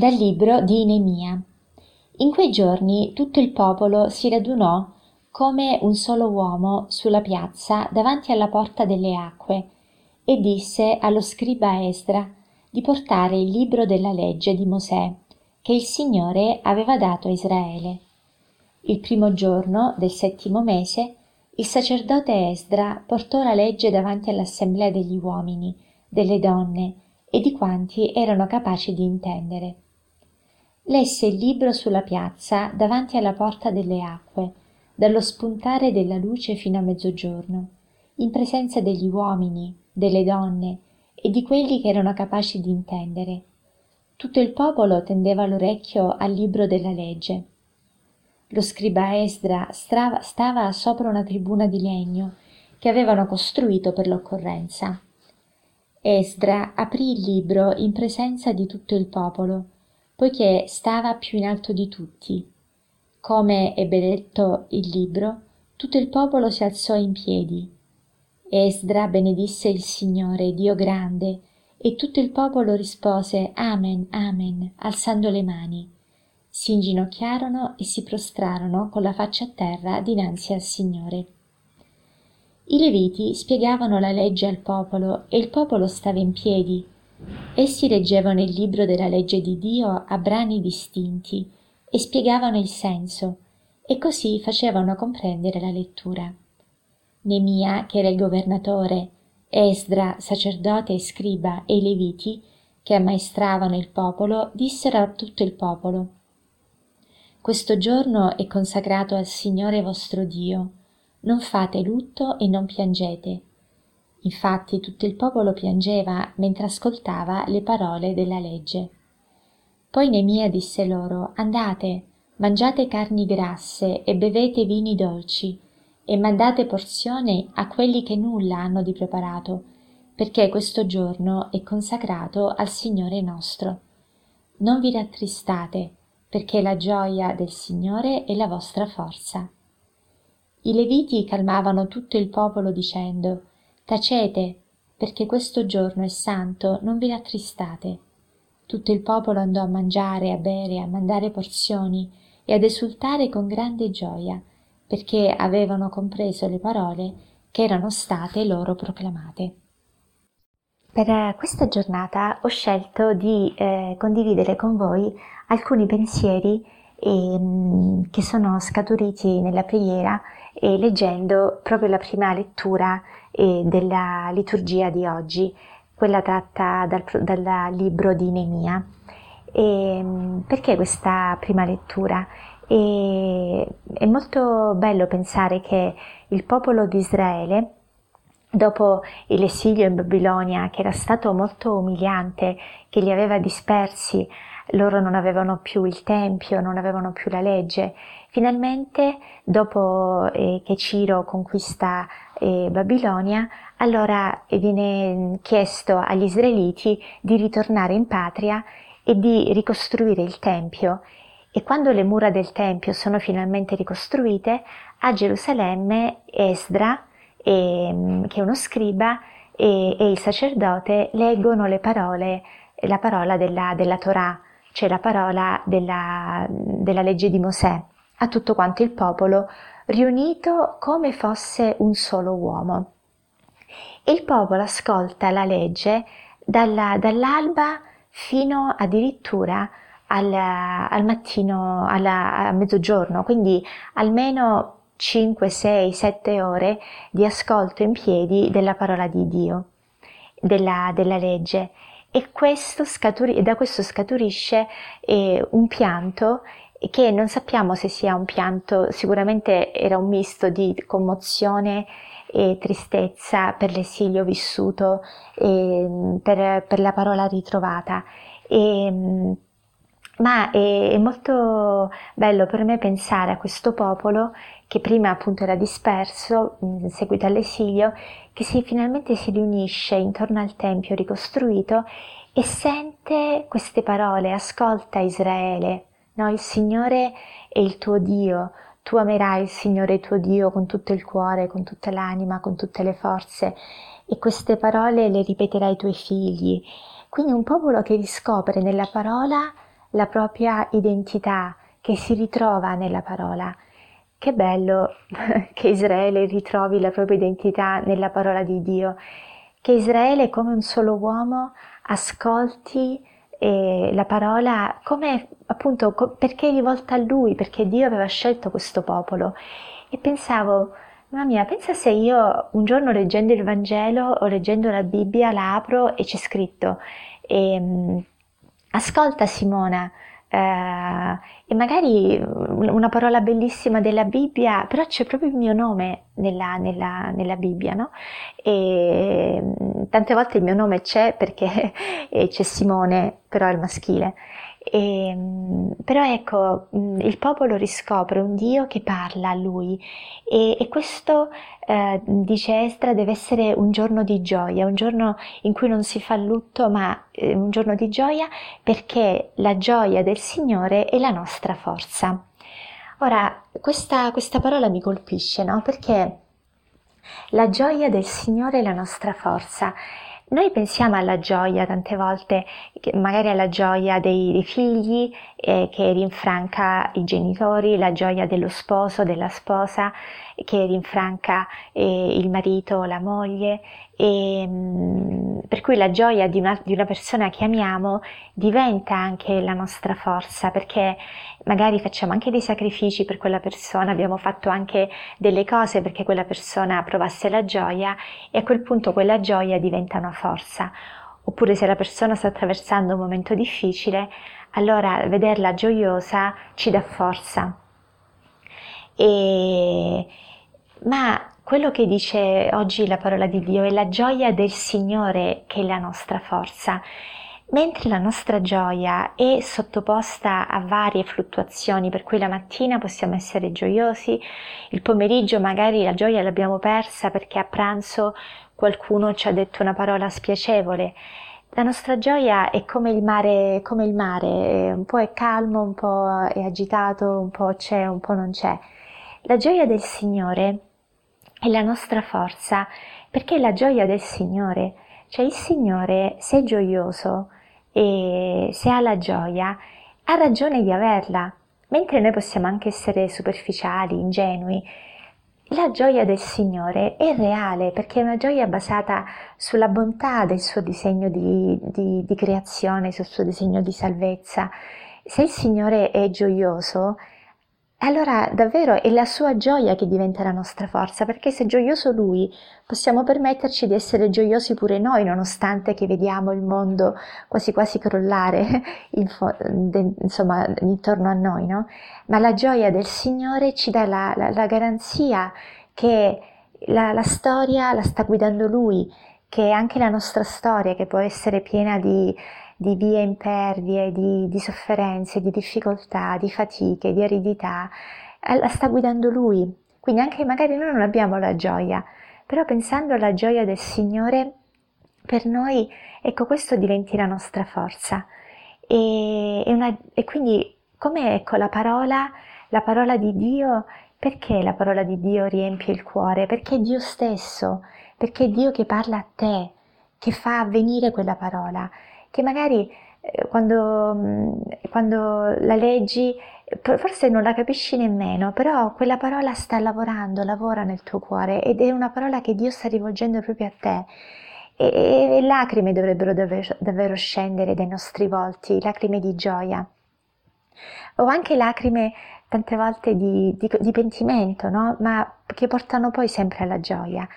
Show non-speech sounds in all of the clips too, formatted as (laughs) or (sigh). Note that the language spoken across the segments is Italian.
Dal libro di Nemia. In quei giorni tutto il popolo si radunò come un solo uomo sulla piazza davanti alla porta delle acque e disse allo scriba Esdra di portare il libro della legge di Mosè che il Signore aveva dato a Israele. Il primo giorno del settimo mese il sacerdote Esdra portò la legge davanti all'assemblea degli uomini, delle donne e di quanti erano capaci di intendere. Lesse il libro sulla piazza davanti alla porta delle acque, dallo spuntare della luce fino a mezzogiorno, in presenza degli uomini, delle donne e di quelli che erano capaci di intendere. Tutto il popolo tendeva l'orecchio al libro della legge. Lo scriba Esdra stava sopra una tribuna di legno che avevano costruito per l'occorrenza esdra aprì il libro in presenza di tutto il popolo poiché stava più in alto di tutti. Come ebbe letto il libro tutto il popolo si alzò in piedi. Esdra benedisse il signore dio grande e tutto il popolo rispose amen amen alzando le mani. Si inginocchiarono e si prostrarono con la faccia a terra dinanzi al signore. I leviti spiegavano la legge al popolo e il popolo stava in piedi essi leggevano il libro della legge di dio a brani distinti e spiegavano il senso e così facevano comprendere la lettura. Nemia che era il governatore esdra sacerdote e scriba e i leviti che ammaestravano il popolo dissero a tutto il popolo questo giorno è consacrato al signore vostro dio. Non fate lutto e non piangete infatti tutto il popolo piangeva mentre ascoltava le parole della legge. Poi nemia disse loro andate mangiate carni grasse e bevete vini dolci e mandate porzione a quelli che nulla hanno di preparato perché questo giorno è consacrato al signore nostro. Non vi rattristate perché la gioia del signore è la vostra forza. I leviti calmavano tutto il popolo dicendo tacete perché questo giorno è santo non vi rattristate. Tutto il popolo andò a mangiare a bere a mandare porzioni e ad esultare con grande gioia perché avevano compreso le parole che erano state loro proclamate. Per questa giornata ho scelto di eh, condividere con voi alcuni pensieri eh, che sono scaturiti nella preghiera e leggendo proprio la prima lettura eh, della liturgia di oggi, quella tratta dal, dal libro di Nemia. E, perché questa prima lettura? E, è molto bello pensare che il popolo di Israele, dopo l'esilio in Babilonia, che era stato molto umiliante, che li aveva dispersi, loro non avevano più il Tempio, non avevano più la legge, Finalmente, dopo eh, che Ciro conquista eh, Babilonia, allora eh, viene chiesto agli israeliti di ritornare in patria e di ricostruire il Tempio. E quando le mura del Tempio sono finalmente ricostruite, a Gerusalemme Esdra, eh, che è uno scriba, e, e, il sacerdote leggono le parole, la parola della, della Torah, cioè la parola della, della legge di Mosè a tutto quanto il popolo, riunito come fosse un solo uomo. Il popolo ascolta la legge dalla, dall'alba fino addirittura al, al mattino, alla, a mezzogiorno, quindi almeno 5, 6, 7 ore di ascolto in piedi della parola di Dio, della, della legge. E questo scaturi, da questo scaturisce eh, un pianto che non sappiamo se sia un pianto, sicuramente era un misto di commozione e tristezza per l'esilio vissuto, per, per, la parola ritrovata. E, ma è, è, molto bello per me pensare a questo popolo che prima appunto era disperso in seguito all'esilio, che si, finalmente si riunisce intorno al Tempio ricostruito e sente queste parole, ascolta Israele, No, il Signore è il tuo Dio, tu amerai il Signore tuo Dio con tutto il cuore, con tutta l'anima, con tutte le forze e queste parole le ripeterai ai tuoi figli. Quindi un popolo che riscopre nella parola la propria identità che si ritrova nella parola. Che bello (laughs) che Israele ritrovi la propria identità nella parola di Dio, che Israele come un solo uomo ascolti eh, la parola come appunto co- perché è rivolta a lui, perché Dio aveva scelto questo popolo. E pensavo, mamma mia, pensa se io un giorno leggendo il Vangelo o leggendo la Bibbia la apro e c'è scritto, ehm, ascolta Simona, eh, e magari una parola bellissima della Bibbia, però c'è proprio il mio nome nella, nella, nella Bibbia, no? E mm, tante volte il mio nome c'è perché (laughs) c'è Simone, però è il maschile. E, mm, però ecco, mm, il popolo riscopre un Dio che parla a lui e, e questo, eh, dice Estra, deve essere un giorno di gioia, un giorno in cui non si fa lutto, ma eh, un giorno di gioia perché la gioia del Signore è la nostra forza. Ora, questa, questa parola mi colpisce, no? Perché la gioia del Signore è la nostra forza. Noi pensiamo alla gioia tante volte, magari alla gioia dei, dei figli eh, che rinfranca i genitori, la gioia dello sposo, della sposa che rinfranca eh, il marito la moglie, e, mm, per cui la gioia di una, di una persona che amiamo diventa anche la nostra forza, perché magari facciamo anche dei sacrifici per quella persona, abbiamo fatto anche delle cose perché quella persona provasse la gioia e a quel punto quella gioia diventa una forza. Oppure se la persona sta attraversando un momento difficile, allora vederla gioiosa ci dà forza. E, ma quello che dice oggi la parola di Dio è la gioia del Signore che è la nostra forza. Mentre la nostra gioia è sottoposta a varie fluttuazioni, per cui la mattina possiamo essere gioiosi, il pomeriggio magari la gioia l'abbiamo persa perché a pranzo qualcuno ci ha detto una parola spiacevole. La nostra gioia è come il mare, come il mare, un po' è calmo, un po' è agitato, un po' c'è, un po' non c'è. La gioia del Signore è la nostra forza, perché è la gioia del Signore. Cioè il Signore, se è gioioso e se ha la gioia, ha ragione di averla, mentre noi possiamo anche essere superficiali, ingenui. La gioia del Signore è reale perché è una gioia basata sulla bontà del suo disegno di, di, di creazione, sul suo disegno di salvezza. Se il Signore è gioioso, allora davvero è la sua gioia che diventa la nostra forza, perché se è gioioso lui, possiamo permetterci di essere gioiosi pure noi, nonostante che vediamo il mondo quasi quasi crollare (laughs) in fo- de- insomma, intorno a noi, no? Ma la gioia del Signore ci dà la, la, la garanzia che la, la storia la sta guidando Lui, che anche la nostra storia, che può essere piena di di vie impervie, di, di sofferenze, di difficoltà, di fatiche, di aridità, eh, la sta guidando lui. Quindi anche magari noi non abbiamo la gioia, però pensando alla gioia del Signore, per noi, ecco, questo diventi la nostra forza. E, e, una, e quindi, come ecco la parola, la parola di Dio, perché la parola di Dio riempie il cuore? Perché è Dio stesso, perché è Dio che parla a te, che fa avvenire quella parola che magari eh, quando, mm, quando la leggi forse non la capisci nemmeno, però quella parola sta lavorando, lavora nel tuo cuore ed è una parola che Dio sta rivolgendo proprio a te. E, e lacrime dovrebbero davvero, davvero scendere dai nostri volti, lacrime di gioia. O anche lacrime tante volte di, di, di pentimento, no? ma che portano poi sempre alla gioia.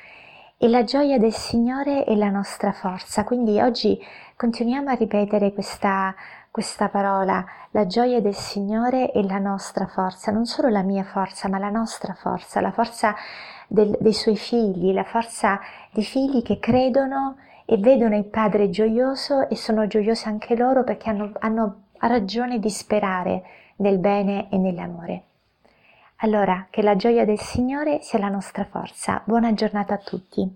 E la gioia del Signore è la nostra forza, quindi oggi continuiamo a ripetere questa, questa parola, la gioia del Signore è la nostra forza, non solo la mia forza, ma la nostra forza, la forza del, dei Suoi figli, la forza di figli che credono e vedono il Padre gioioso e sono gioiosi anche loro perché hanno, hanno ragione di sperare nel bene e nell'amore. Allora, che la gioia del Signore sia la nostra forza. Buona giornata a tutti.